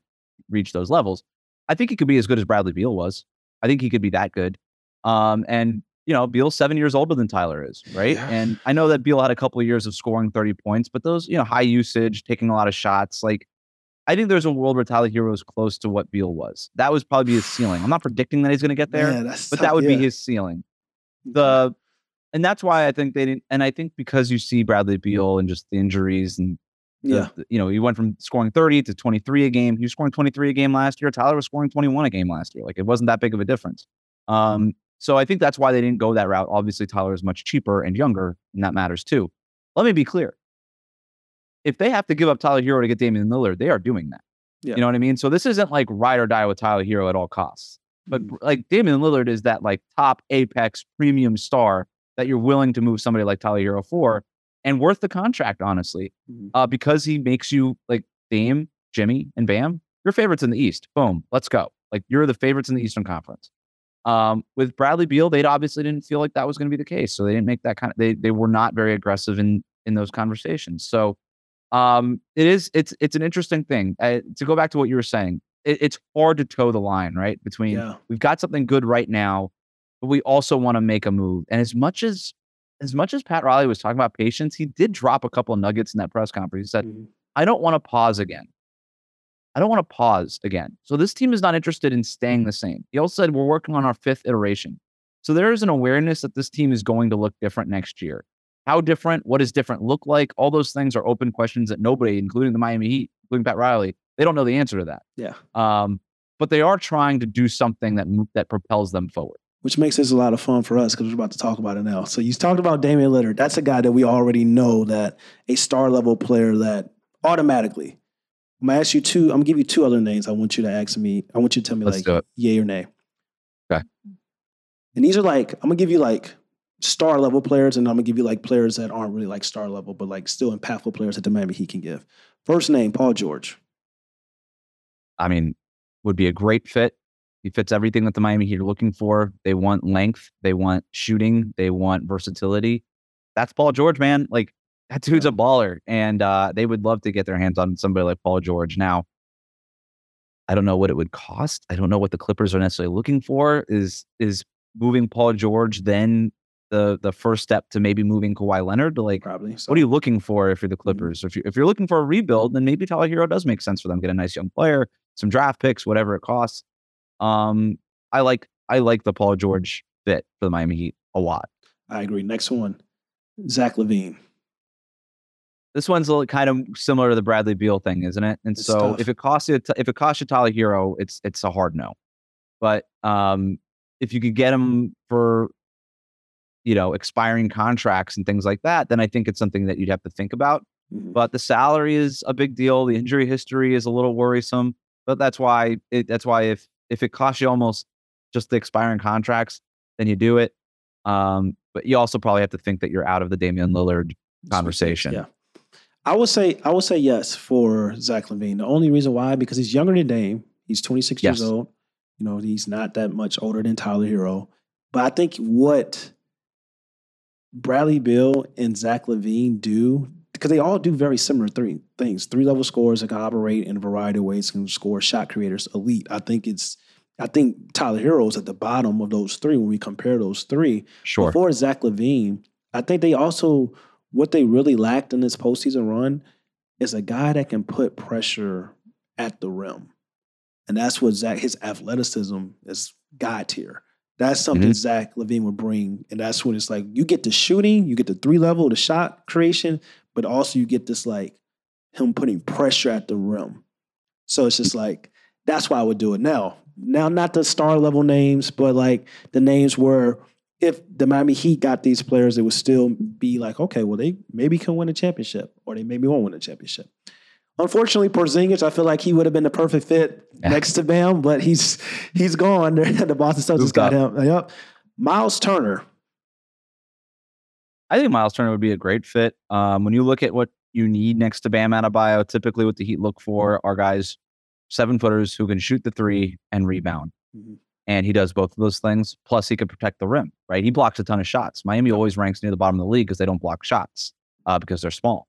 reach those levels. I think he could be as good as Bradley Beal was. I think he could be that good. Um, and you know, Beal's seven years older than Tyler is, right? Yeah. And I know that Beal had a couple of years of scoring 30 points, but those, you know, high usage, taking a lot of shots, like I think there's a world where Tyler Herro is close to what Beal was. That was probably his (sighs) ceiling. I'm not predicting that he's going to get there, yeah, but tough, that would yeah. be his ceiling. The and that's why I think they didn't. And I think because you see Bradley Beal and just the injuries and the, yeah, the, you know, he went from scoring 30 to 23 a game. He was scoring 23 a game last year. Tyler was scoring 21 a game last year. Like it wasn't that big of a difference. Um, so I think that's why they didn't go that route. Obviously, Tyler is much cheaper and younger, and that matters too. Let me be clear if they have to give up Tyler Herro to get Damian Lillard, they are doing that. Yeah. You know what I mean? So this isn't like ride or die with Tyler Herro at all costs. But mm-hmm. like Damian Lillard is that like top apex premium star that you're willing to move somebody like Tyler Herro for and worth the contract, honestly, mm-hmm. uh, because he makes you like Dame, Jimmy, and Bam, your favorites in the East. Boom, let's go. Like you're the favorites in the Eastern Conference. Um, with Bradley Beal, they obviously didn't feel like that was going to be the case, so they didn't make that kind of. They they were not very aggressive in in those conversations. So um, it is it's it's an interesting thing uh, to go back to what you were saying. It, it's hard to toe the line, right? Between yeah. we've got something good right now, but we also want to make a move. And as much as as much as Pat Riley was talking about patience, he did drop a couple of nuggets in that press conference. He said, mm-hmm. "I don't want to pause again. I don't want to pause again." So this team is not interested in staying the same. He also said, "We're working on our fifth iteration." So there is an awareness that this team is going to look different next year. How different? What does different look like? All those things are open questions that nobody, including the Miami Heat, including Pat Riley, they don't know the answer to that. Yeah. Um, but they are trying to do something that that propels them forward. Which makes this a lot of fun for us because we're about to talk about it now. So you talked about Damian Lillard. That's a guy that we already know that a star level player that automatically I'm gonna ask you two. I'm gonna give you two other names. I want you to ask me. I want you to tell me Let's like yay or nay. Okay. And these are like I'm gonna give you like star level players, and I'm gonna give you like players that aren't really like star level, but like still impactful players that the Miami Heat can give. First name, Paul George. I mean, would be a great fit. He fits everything that the Miami Heat are looking for. They want length, they want shooting, they want versatility. That's Paul George, man. Like that dude's a baller, and uh, they would love to get their hands on somebody like Paul George. Now, I don't know what it would cost. I don't know what the Clippers are necessarily looking for. Is is moving Paul George then the the first step to maybe moving Kawhi Leonard to like Probably. So. what are you looking for if you're the Mm-hmm. Clippers? If you if you're looking for a rebuild, then maybe Tyler Herro does make sense for them. Get a nice young player, some draft picks, whatever it costs. Um, I like I like the Paul George fit for the Miami Heat a lot. I agree. Next one, Zach LaVine. This one's a little kind of similar to the Bradley Beal thing, isn't it? And It's so tough. if it costs you if it costs you Tyler Herro, it's it's a hard no. But um, if you could get him for you know expiring contracts and things like that, then I think it's something that you'd have to think about. Mhm. but the salary is a big deal. The injury history is a little worrisome, but that's why it, that's why if if it costs you almost just the expiring contracts, then you do it. Um, but you also probably have to think that you're out of the Damian Lillard conversation. Yeah. I would say I would say yes for Zach LaVine. The only reason why because he's younger than Dame. He's 26 Yes. years old. You know, he's not that much older than Tyler Herro. But I think what Bradley Beal and Zach LaVine do, because they all do very similar three things. Three level scores that can operate in a variety of ways, can score shot creators, elite. I think it's I think Tyler Herro is at the bottom of those three when we compare those three. Sure. Before Zach LaVine, I think they also what they really lacked in this postseason run is a guy that can put pressure at the rim, and that's what Zach his athleticism is god tier. That's something Mhm. Zach LaVine would bring, and that's when it's like you get the shooting, you get the three level, the shot creation, but also you get this like him putting pressure at the rim. So it's just like that's why I would do it now. Now, not the star level names, but like the names where if the Miami Heat got these players, it would still be like, okay, well, they maybe can win a championship, or they maybe won't win a championship. Unfortunately, Porzingis, I feel like he would have been the perfect fit Yeah. next to Bam, but he's he's gone. the Boston Celtics got up. him. Yep. Miles Turner. I think Miles Turner would be a great fit. Um, when you look at what you need next to Bam Adebayo, typically what the Heat look for are guys seven footers who can shoot the three and rebound. Mhm. And he does both of those things. Plus, he can protect the rim. Right? He blocks a ton of shots. Miami always ranks near the bottom of the league because they don't block shots uh, because they're small.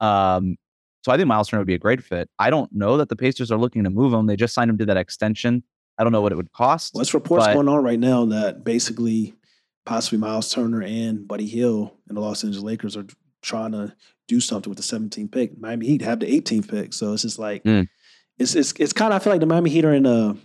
Um, so I think Miles Turner would be a great fit. I don't know that the Pacers are looking to move him. They just signed him to that extension. I don't know what it would cost. What's reports But- going on right now that basically possibly Miles Turner and Buddy Hield and the Los Angeles Lakers are trying to do something with the 17th pick. Miami Heat have the 18th pick, so it's just like Mm. it's it's it's kind of I feel like the Miami Heat are in a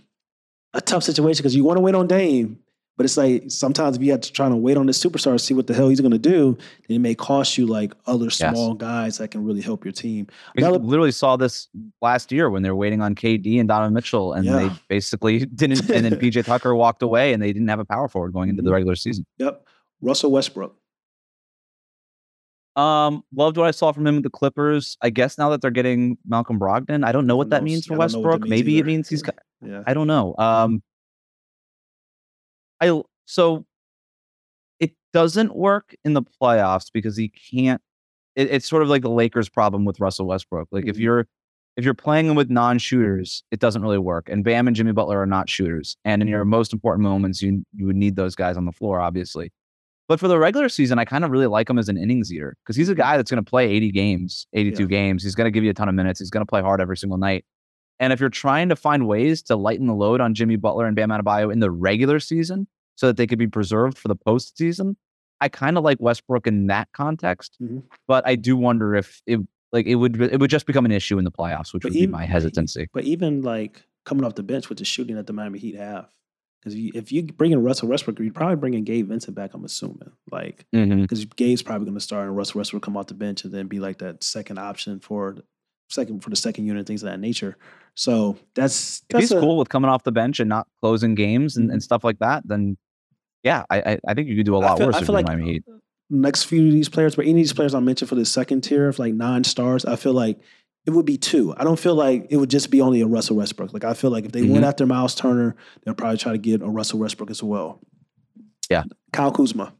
a tough situation because you want to wait on Dame, but it's like sometimes if you have to try to wait on this superstar to see what the hell he's going to do, then it may cost you like other small guys that can really help your team. We literally saw this last year when they were waiting on KD and Donovan Mitchell, and they basically (laughs) didn't. And then PJ Tucker walked away, and they didn't have a power forward going into the Mhm. regular season. Yep, Russell Westbrook. Um, loved what I saw from him with the Clippers. I guess now that they're getting Malcolm Brogdon, I don't know what that means for I don't know what that Westbrook. means Maybe it means he's. (laughs) Yeah, I don't know. Um, I so it doesn't work in the playoffs because he can't. It, it's sort of like the Lakers' problem with Russell Westbrook. Like if Mhm. you're if you're playing him with non-shooters, it doesn't really work. And Bam and Jimmy Butler are not shooters. And in your most important moments, you you would need those guys on the floor, obviously. But for the regular season, I kind of really like him as an innings eater because he's a guy that's going to play 80 games, 82 Yeah. games. He's going to give you a ton of minutes. He's going to play hard every single night. And if you're trying to find ways to lighten the load on Jimmy Butler and Bam Adebayo in the regular season so that they could be preserved for the postseason, I kind of like Westbrook in that context. Mhm. But I do wonder if it like it would it would just become an issue in the playoffs, which But would be my hesitancy. But even like coming off the bench with the shooting that the Miami Heat have, because you, if you bring in Russell Westbrook, you're probably bringing Gabe Vincent back. I'm assuming, like, Mm-hmm. because Gabe's probably going to start and Russell Westbrook come off the bench and then be like that second option for second for the second unit, things of that nature. So that's If he's a- cool with coming off the bench and not closing games and, and stuff like that, then yeah, I I, I think you could do a lot feel- worse I feel like Miami Heat. next few of these players, but any of these players I mentioned for the second tier of like nine stars, I feel like it would be two. I don't feel like it would just be only a Russell Westbrook. Like I feel like if they mm-hmm. went after Miles Turner, they'll probably try to get a Russell Westbrook as well. Yeah. Kyle Kuzma.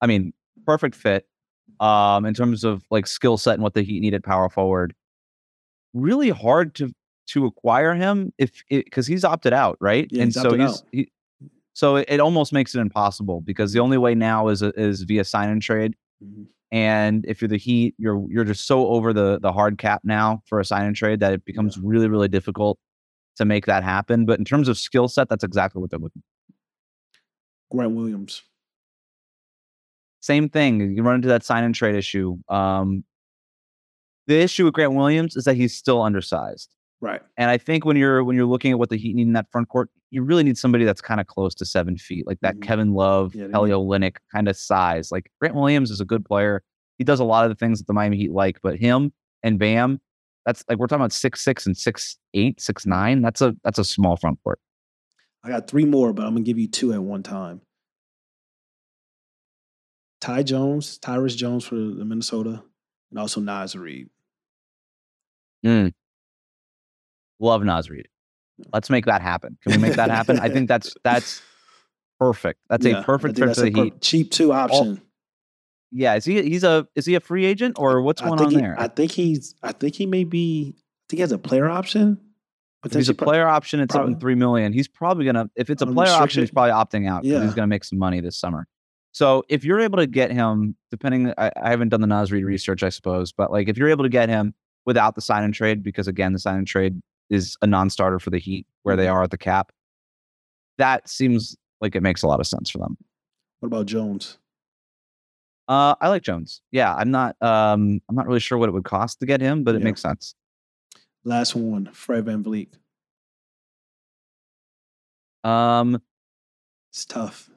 I mean, perfect fit um, in terms of like skill set and what the Heat needed power forward. Really hard to to acquire him if because he's opted out, right? Yeah, and he's so he's he, so it, it, almost makes it impossible because the only way now is is via sign and trade. Mm-hmm. And if you're the Heat, you're you're just so over the the hard cap now for a sign and trade that it becomes yeah. really really difficult to make that happen. But in terms of skill set, that's exactly what they're looking. Grant Williams. Same thing. You run into that sign and trade issue. Um, the issue with Grant Williams is that he's still undersized. Right. And I think when you're when you're looking at what the Heat need in that front court, you really need somebody that's kind of close to seven feet, like that mm-hmm. Kevin Love, yeah, Olynyk kind of size. Like Grant Williams is a good player. He does a lot of the things that the Miami Heat like, but him and Bam, that's like we're talking about six six and six eight, six nine. That's a that's a small front court. I got three more, but I'm gonna give you two at one time. Ty Jones, Tyus Jones for the Minnesota, and also Naz Reid. Mm. Love Naz Reid. Let's make that happen. Can we make that happen? I think that's (laughs) that's perfect. That's yeah, a perfect fit for the Heat. Cheap two option. All, yeah, is he? He's a is he a free agent or what's going on he, there? I think he's. I think he may be. I think he has a player option. If he's a player option, at probably, in three million. He's probably gonna. If it's a player option, he's probably opting out. Yeah, he's gonna make some money this summer. So if you're able to get him, depending, I, I haven't done the Naz Reid research, I suppose, but like if you're able to get him without the sign and trade, because again, the sign and trade is a non-starter for the Heat where they mm-hmm. are at the cap. That seems like it makes a lot of sense for them. What about Jones? Uh, I like Jones. Yeah, I'm not. Um, I'm not really sure what it would cost to get him, but it yeah. makes sense. Last one, Fred VanVleet. Um, it's tough.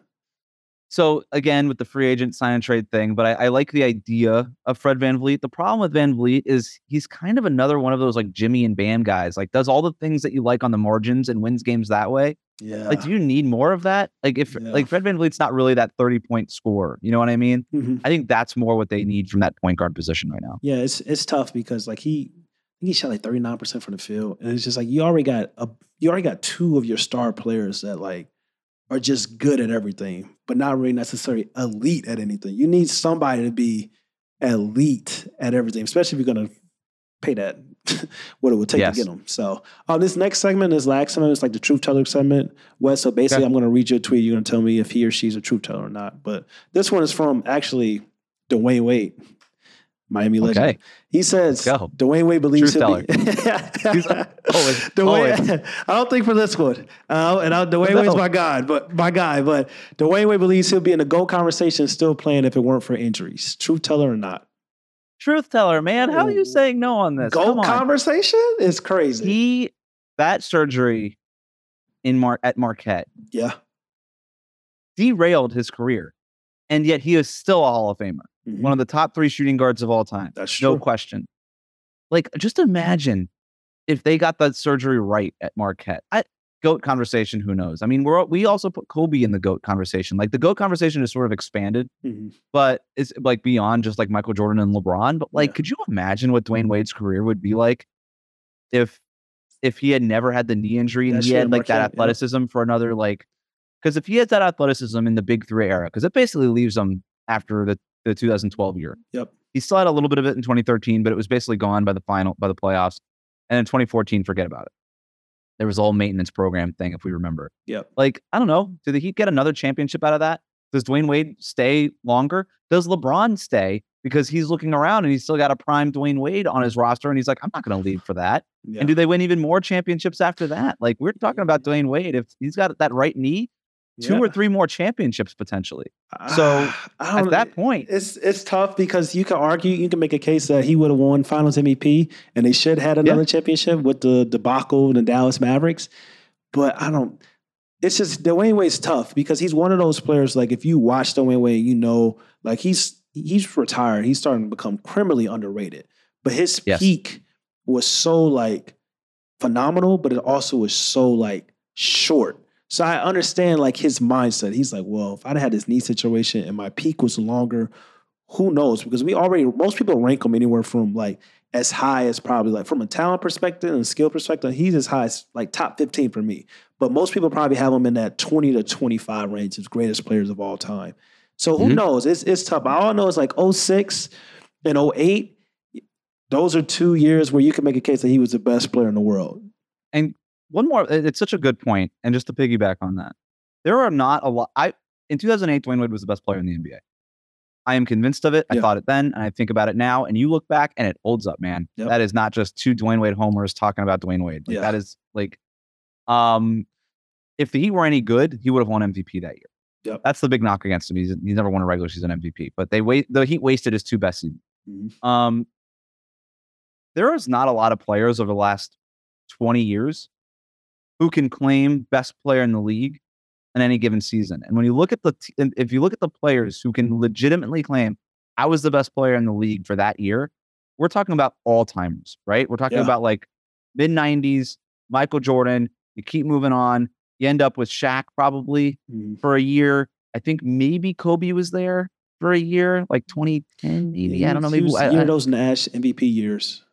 So again, with the free agent sign and trade thing, but I, I, like the idea of Fred VanVleet. The problem with VanVleet is he's kind of another one of those like Jimmy and Bam guys, like does all the things that you like on the margins and wins games that way. Yeah. Like, do you need more of that? Like, if yeah. like Fred VanVleet's not really that 30 point scorer, you know what I mean? Mm-hmm. I think that's more what they need from that point guard position right now. Yeah, it's it's tough because like he he shot like 39% from the field. And it's just like you already got a you already got two of your star players that like are just good at everything, but not really necessarily elite at anything. You need somebody to be elite at everything, especially if you're going to pay that (laughs) what it would take yes. to get them. So uh, this next segment is last segment. It's like the truth teller segment. Wes, so basically, okay. I'm going to read you a tweet. You're going to tell me if he or she's a truth teller or not. But this one is from actually Dwyane Wade. Miami legend. Okay. He says Go. Dwyane Wade believes Truth he'll be. always, Dwyane, always. I don't think for this one. Uh, and I, Dwyane no. Wade's my god, but my guy. But Dwyane Wade believes he'll be in the GOAT conversation still playing if it weren't for injuries. Truth teller or not? Truth teller, man. How are you saying no on this? GOAT conversation is crazy. He that surgery in Mar at Marquette. Yeah. Derailed his career. And yet he is still a Hall of Famer mm-hmm. one of the top three shooting guards of all time. That's true. No question. Like, just imagine if they got that surgery right at Marquette. I, goat conversation, who knows? I mean, we're we also put Kobe in the goat conversation. Like the goat conversation is sort of expanded, mm-hmm. but it's like beyond just like Michael Jordan and LeBron. But like, yeah. could you imagine what Dwyane Wade's career would be like if if he had never had the knee injury and That's he had like that athleticism yeah. for another like because if he has that athleticism in the big three era, because it basically leaves him after the the 2012 year. Yep. He still had a little bit of it in 2013, but it was basically gone by the final by the playoffs. And in 2014, forget about it. There was a whole maintenance program thing, if we remember. Yep. Like, I don't know. Do the Heat get another championship out of that? Does Dwyane Wade stay longer? Does LeBron stay because he's looking around and he's still got a prime Dwyane Wade on his roster and he's like, I'm not going to leave for that. Yeah. And do they win even more championships after that? Like, we're talking about Dwyane Wade. If he's got that right knee, two yeah. or three more championships potentially. So uh, at that point, it's it's tough because you can argue, you can make a case that he would have won Finals MVP, and they should have had another yeah. championship with the debacle and the Dallas Mavericks. But I don't. It's just Dwyane Wade's tough because he's one of those players. Like if you watch Dwyane Wade, you know, like he's he's retired. He's starting to become criminally underrated. But his yes. peak was so like phenomenal, but it also was so like short so I understand like his mindset. He's like, well, if I'd had this knee situation and my peak was longer, who knows? Because we already most people rank him anywhere from like as high as probably like from a talent perspective and skill perspective, he's as high as like top 15 for me. But most people probably have him in that 20 to 25 range as greatest players of all time. So who mm-hmm. knows? It's it's tough. I all I know is like 06 and 08, those are two years where you can make a case that he was the best player in the world. One more, it's such a good point, And just to piggyback on that, there are not a lot. I in 2008, Dwyane Wade was the best player in the NBA. I am convinced of it. I thought it then, and I think about it now. And you look back, and it holds up, man. Yep. That is not just two Dwyane Wade homers talking about Dwyane Wade. Like, yeah. That is like, um, if the Heat were any good, he would have won MVP that year. Yep. That's the big knock against him. He's, he's never won a regular season MVP, but they wait. The Heat wasted his two best seasons. Mm-hmm. Um, there is not a lot of players over the last 20 years who can claim best player in the league in any given season. And when you look at the, t- if you look at the players who can legitimately claim, I was the best player in the league for that year, we're talking about all timers, right? We're talking yeah. about like mid 90s, Michael Jordan. You keep moving on. You end up with Shaq probably mm. for a year. I think maybe Kobe was there for a year, like 2010, maybe. Yeah, I don't know. Maybe was, I, I, those Nash MVP years.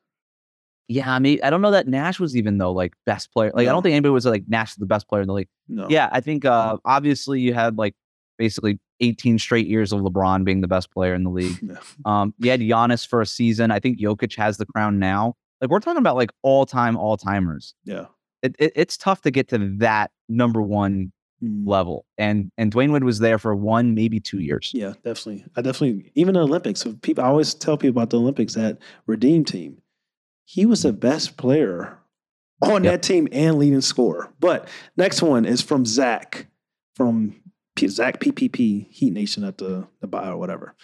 Yeah, I mean, I don't know that Nash was even though like best player. Like, no. I don't think anybody was like Nash is the best player in the league. No. Yeah, I think uh obviously you had like basically 18 straight years of LeBron being the best player in the league. (laughs) No. Um, you had Giannis for a season. I think Jokic has the crown now. Like, we're talking about like all time, all timers. Yeah. It, it, it's tough to get to that number one mm. level. And and Dwyane Wade was there for one, maybe two years. Yeah, definitely. I definitely even the Olympics. People I always tell people about the Olympics that Redeem team he was the best player on yep. that team and leading scorer. But next one is from Zach from P- Zach PPP Heat Nation at the the bio or whatever.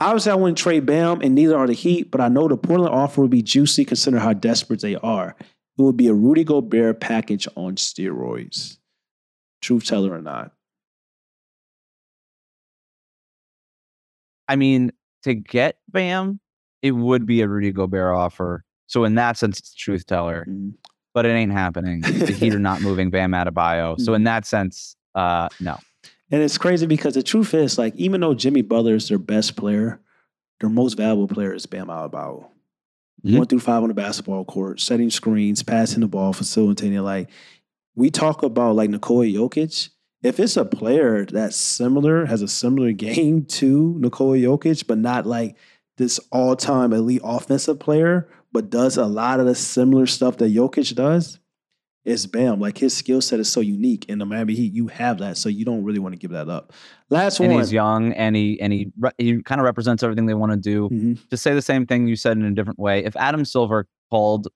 Obviously, I wouldn't trade Bam, and neither are the Heat. But I know the Portland offer would be juicy considering how desperate they are. It would be a Rudy Gobert package on steroids. Truth teller or not? I mean, to get Bam, it would be a Rudy Gobert offer. So in that sense, it's truth teller, mm. but it ain't happening. the Heat are not moving Bam Adebayo. So in that sense, uh, no. And it's crazy because the truth is, like, even though Jimmy Butler is their best player, their most valuable player is Bam Adebayo. Mm-hmm. One through five on the basketball court, setting screens, passing the ball, facilitating. Like we talk about, like Nikola Jokic. If it's a player that's similar, has a similar (laughs) game to Nikola Jokic, but not like this all-time elite offensive player, but does a lot of the similar stuff that Jokic does, it's Bam. Like his skill set is so unique. In the Miami Heat, you have that, so you don't really want to give that up. Last one. and one. he's young, and he and he he kind of represents everything they want to do. Mm-hmm. To say the same thing you said in a different way, if Adam Silver called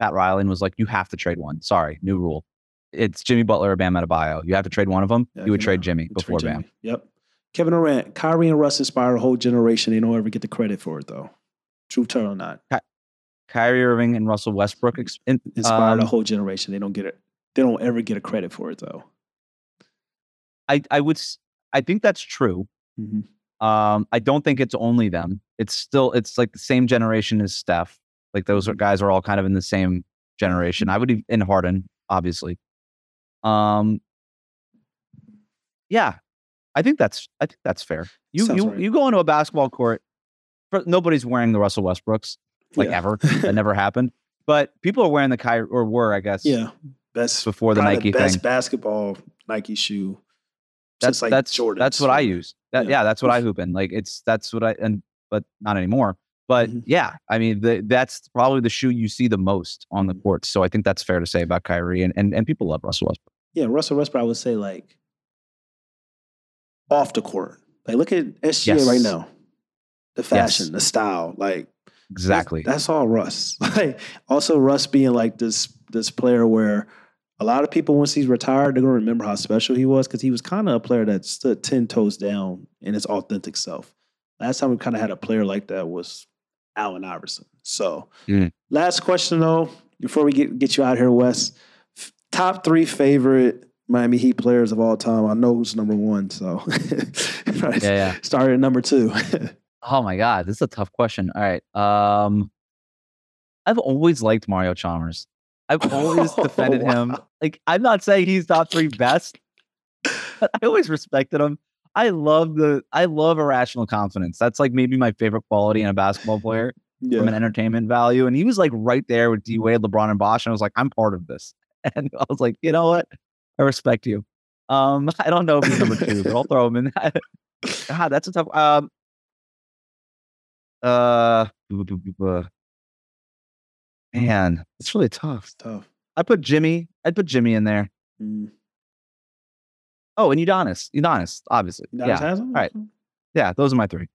Pat Riley and was like, "You have to trade one," sorry, new rule. It's Jimmy Butler or Bam Adebayo. You have to trade one of them. Yeah, you would trade Jimmy before Bam. Yep. Kevin Durant, Kyrie, and Russ inspire a whole generation. They don't ever get the credit for it, though. Truth or not. Kyrie Irving and Russell Westbrook inspired um, a whole generation. They don't get it. They don't ever get a credit for it though. I I would I think that's true. Mm-hmm. Um, I don't think it's only them. It's still it's like the same generation as Steph. Like those are, mm-hmm. guys are all kind of in the same generation. I would in Harden, obviously. Um, yeah, I think that's I think that's fair. You Sounds you right. you go into a basketball court. For, nobody's wearing the Russell Westbrooks like yeah. ever. (laughs) that never happened. But people are wearing the Kyrie or were, I guess. Yeah. Best before the Nike the best thing. basketball Nike shoe. That's like that's Jordan. That's what I use. That, yeah. yeah. that's what I hoop in. Like it's that's what I and but not anymore. But mm-hmm. yeah, I mean the, that's probably the shoe you see the most on the mm-hmm. court. So I think that's fair to say about Kyrie and and, and people love Russell Westbrook. Yeah, Russell Westbrook. I would say like off the court. Like look at SGA yes. right now. The fashion, yes. the style, like Exactly. That's, that's all Russ. (laughs) Like also Russ being like this this player where a lot of people once he's retired, they're gonna remember how special he was because he was kind of a player that stood ten toes down in his authentic self. Last time we kind of had a player like that was Allen Iverson. So mm. last question though, before we get get you out here, Wes. F- top three favorite Miami Heat players of all time. I know who's number one, so (laughs) yeah, yeah. start at number two. (laughs) Oh my god, this is a tough question. All right. Um I've always liked Mario Chalmers. I've always defended oh, (laughs) wow. him. Like I'm not saying he's top three best, but I always respected him. I love the I love irrational confidence. That's like maybe my favorite quality in a basketball player yeah. from an entertainment value. And he was like right there with D Wade, LeBron, and Bosh. And I was like, I'm part of this. (laughs) And I was like, you know what? I respect you. Um, (laughs) I don't know if he's number two, but I'll throw him in. God, that's a tough. Um, uh, man, it's really tough. It's tough. I put Jimmy. I'd put Jimmy in there. Mm. Oh, and Udonis. Udonis, obviously. Udonis yeah. All right. Yeah, those are my three.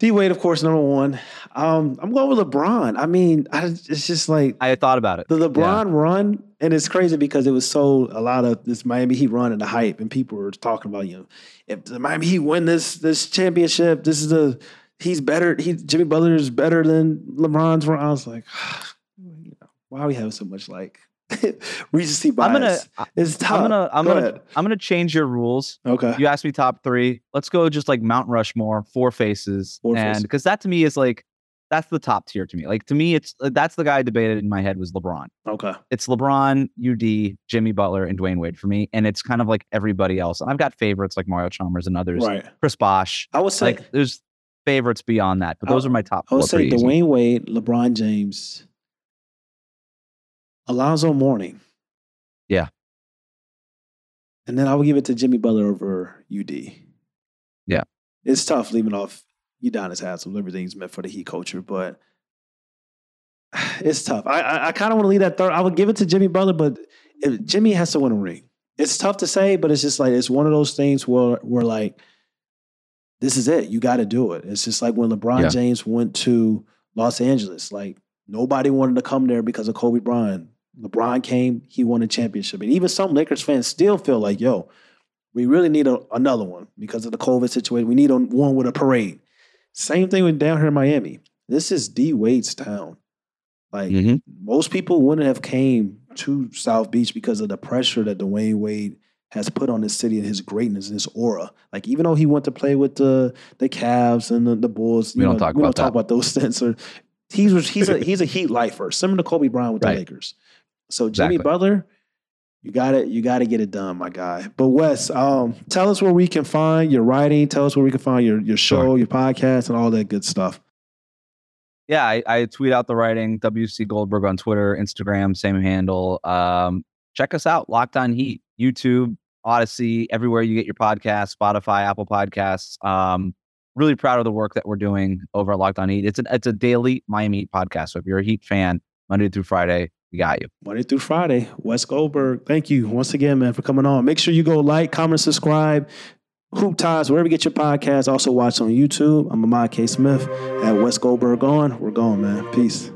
D Wade, of course, number one. Um, I'm going with LeBron. I mean, I, it's just like I thought about it. The LeBron yeah. run, and it's crazy because it was so a lot of this Miami Heat run and the hype, and people were talking about you know if the Miami Heat win this this championship, this is the he's better. He Jimmy Butler is better than LeBron's run. I was like, (sighs) you know, why are we having so much like (laughs) recency bias. I'm gonna, it's tough. I'm gonna, I'm go gonna, ahead. I'm gonna change your rules. Okay. You asked me top three. Let's go just like Mount Rushmore, four faces, four and because that to me is like that's the top tier to me. Like to me, it's uh, that's the guy I debated in my head was LeBron. Okay. It's LeBron, UD, Jimmy Butler, and Dwyane Wade for me, and it's kind of like everybody else. And I've got favorites like Mario Chalmers and others. Right. Chris Bosh. I would say like there's favorites beyond that, but those I, are my top. I would say Dwyane Wade, LeBron James, Alonzo Mourning. Yeah. And then I would give it to Jimmy Butler over UD. Yeah. It's tough leaving off Udonis Haslem. Everything's meant for the Heat culture, but (sighs) it's tough. I I, I kind of want to leave that third. I would give it to Jimmy Butler, but if, Jimmy has to win a ring. It's tough to say, but it's just like it's one of those things where we're like, this is it. You got to do it. It's just like when LeBron yeah. James went to Los Angeles. Like nobody wanted to come there because of Kobe Bryant. LeBron came, he won a championship. And even some Lakers fans still feel like, yo, we really need a, another one because of the COVID situation. We need a, one with a parade. Same thing with down here in Miami. This is D Wade's town. Like mm-hmm. most people wouldn't have came to South Beach because of the pressure that Dwyane Wade has put on this city and his greatness and his aura. Like even though he went to play with the the Cavs and the, the Bulls, we don't know, talk we about don't talk about those (laughs) things. he's he's a (laughs) he's a Heat lifer, similar to Kobe Bryant with right. the Lakers. So Jimmy exactly. Butler, you got it. You got to get it done, my guy. But Wes, um, tell us where we can find your writing. Tell us where we can find your your show, sure. your podcast, and all that good stuff. Yeah, I, I, tweet out the writing. WC Goldberg on Twitter, Instagram, same handle. Um, check us out. Locked on Heat, YouTube, Odyssey, everywhere you get your podcast, Spotify, Apple Podcasts. Um, really proud of the work that we're doing over at Locked On Heat. It's a it's a daily Miami Heat podcast. So if you're a Heat fan, Monday through Friday, we got you. Monday through Friday. Wes Goldberg, thank you once again, man, for coming on. Make sure you go like, comment, subscribe. Hoop Ties, wherever you get your podcast. Also watch on YouTube. I'm Ahmad K. Smith at Wes Goldberg on. We're going, man. Peace.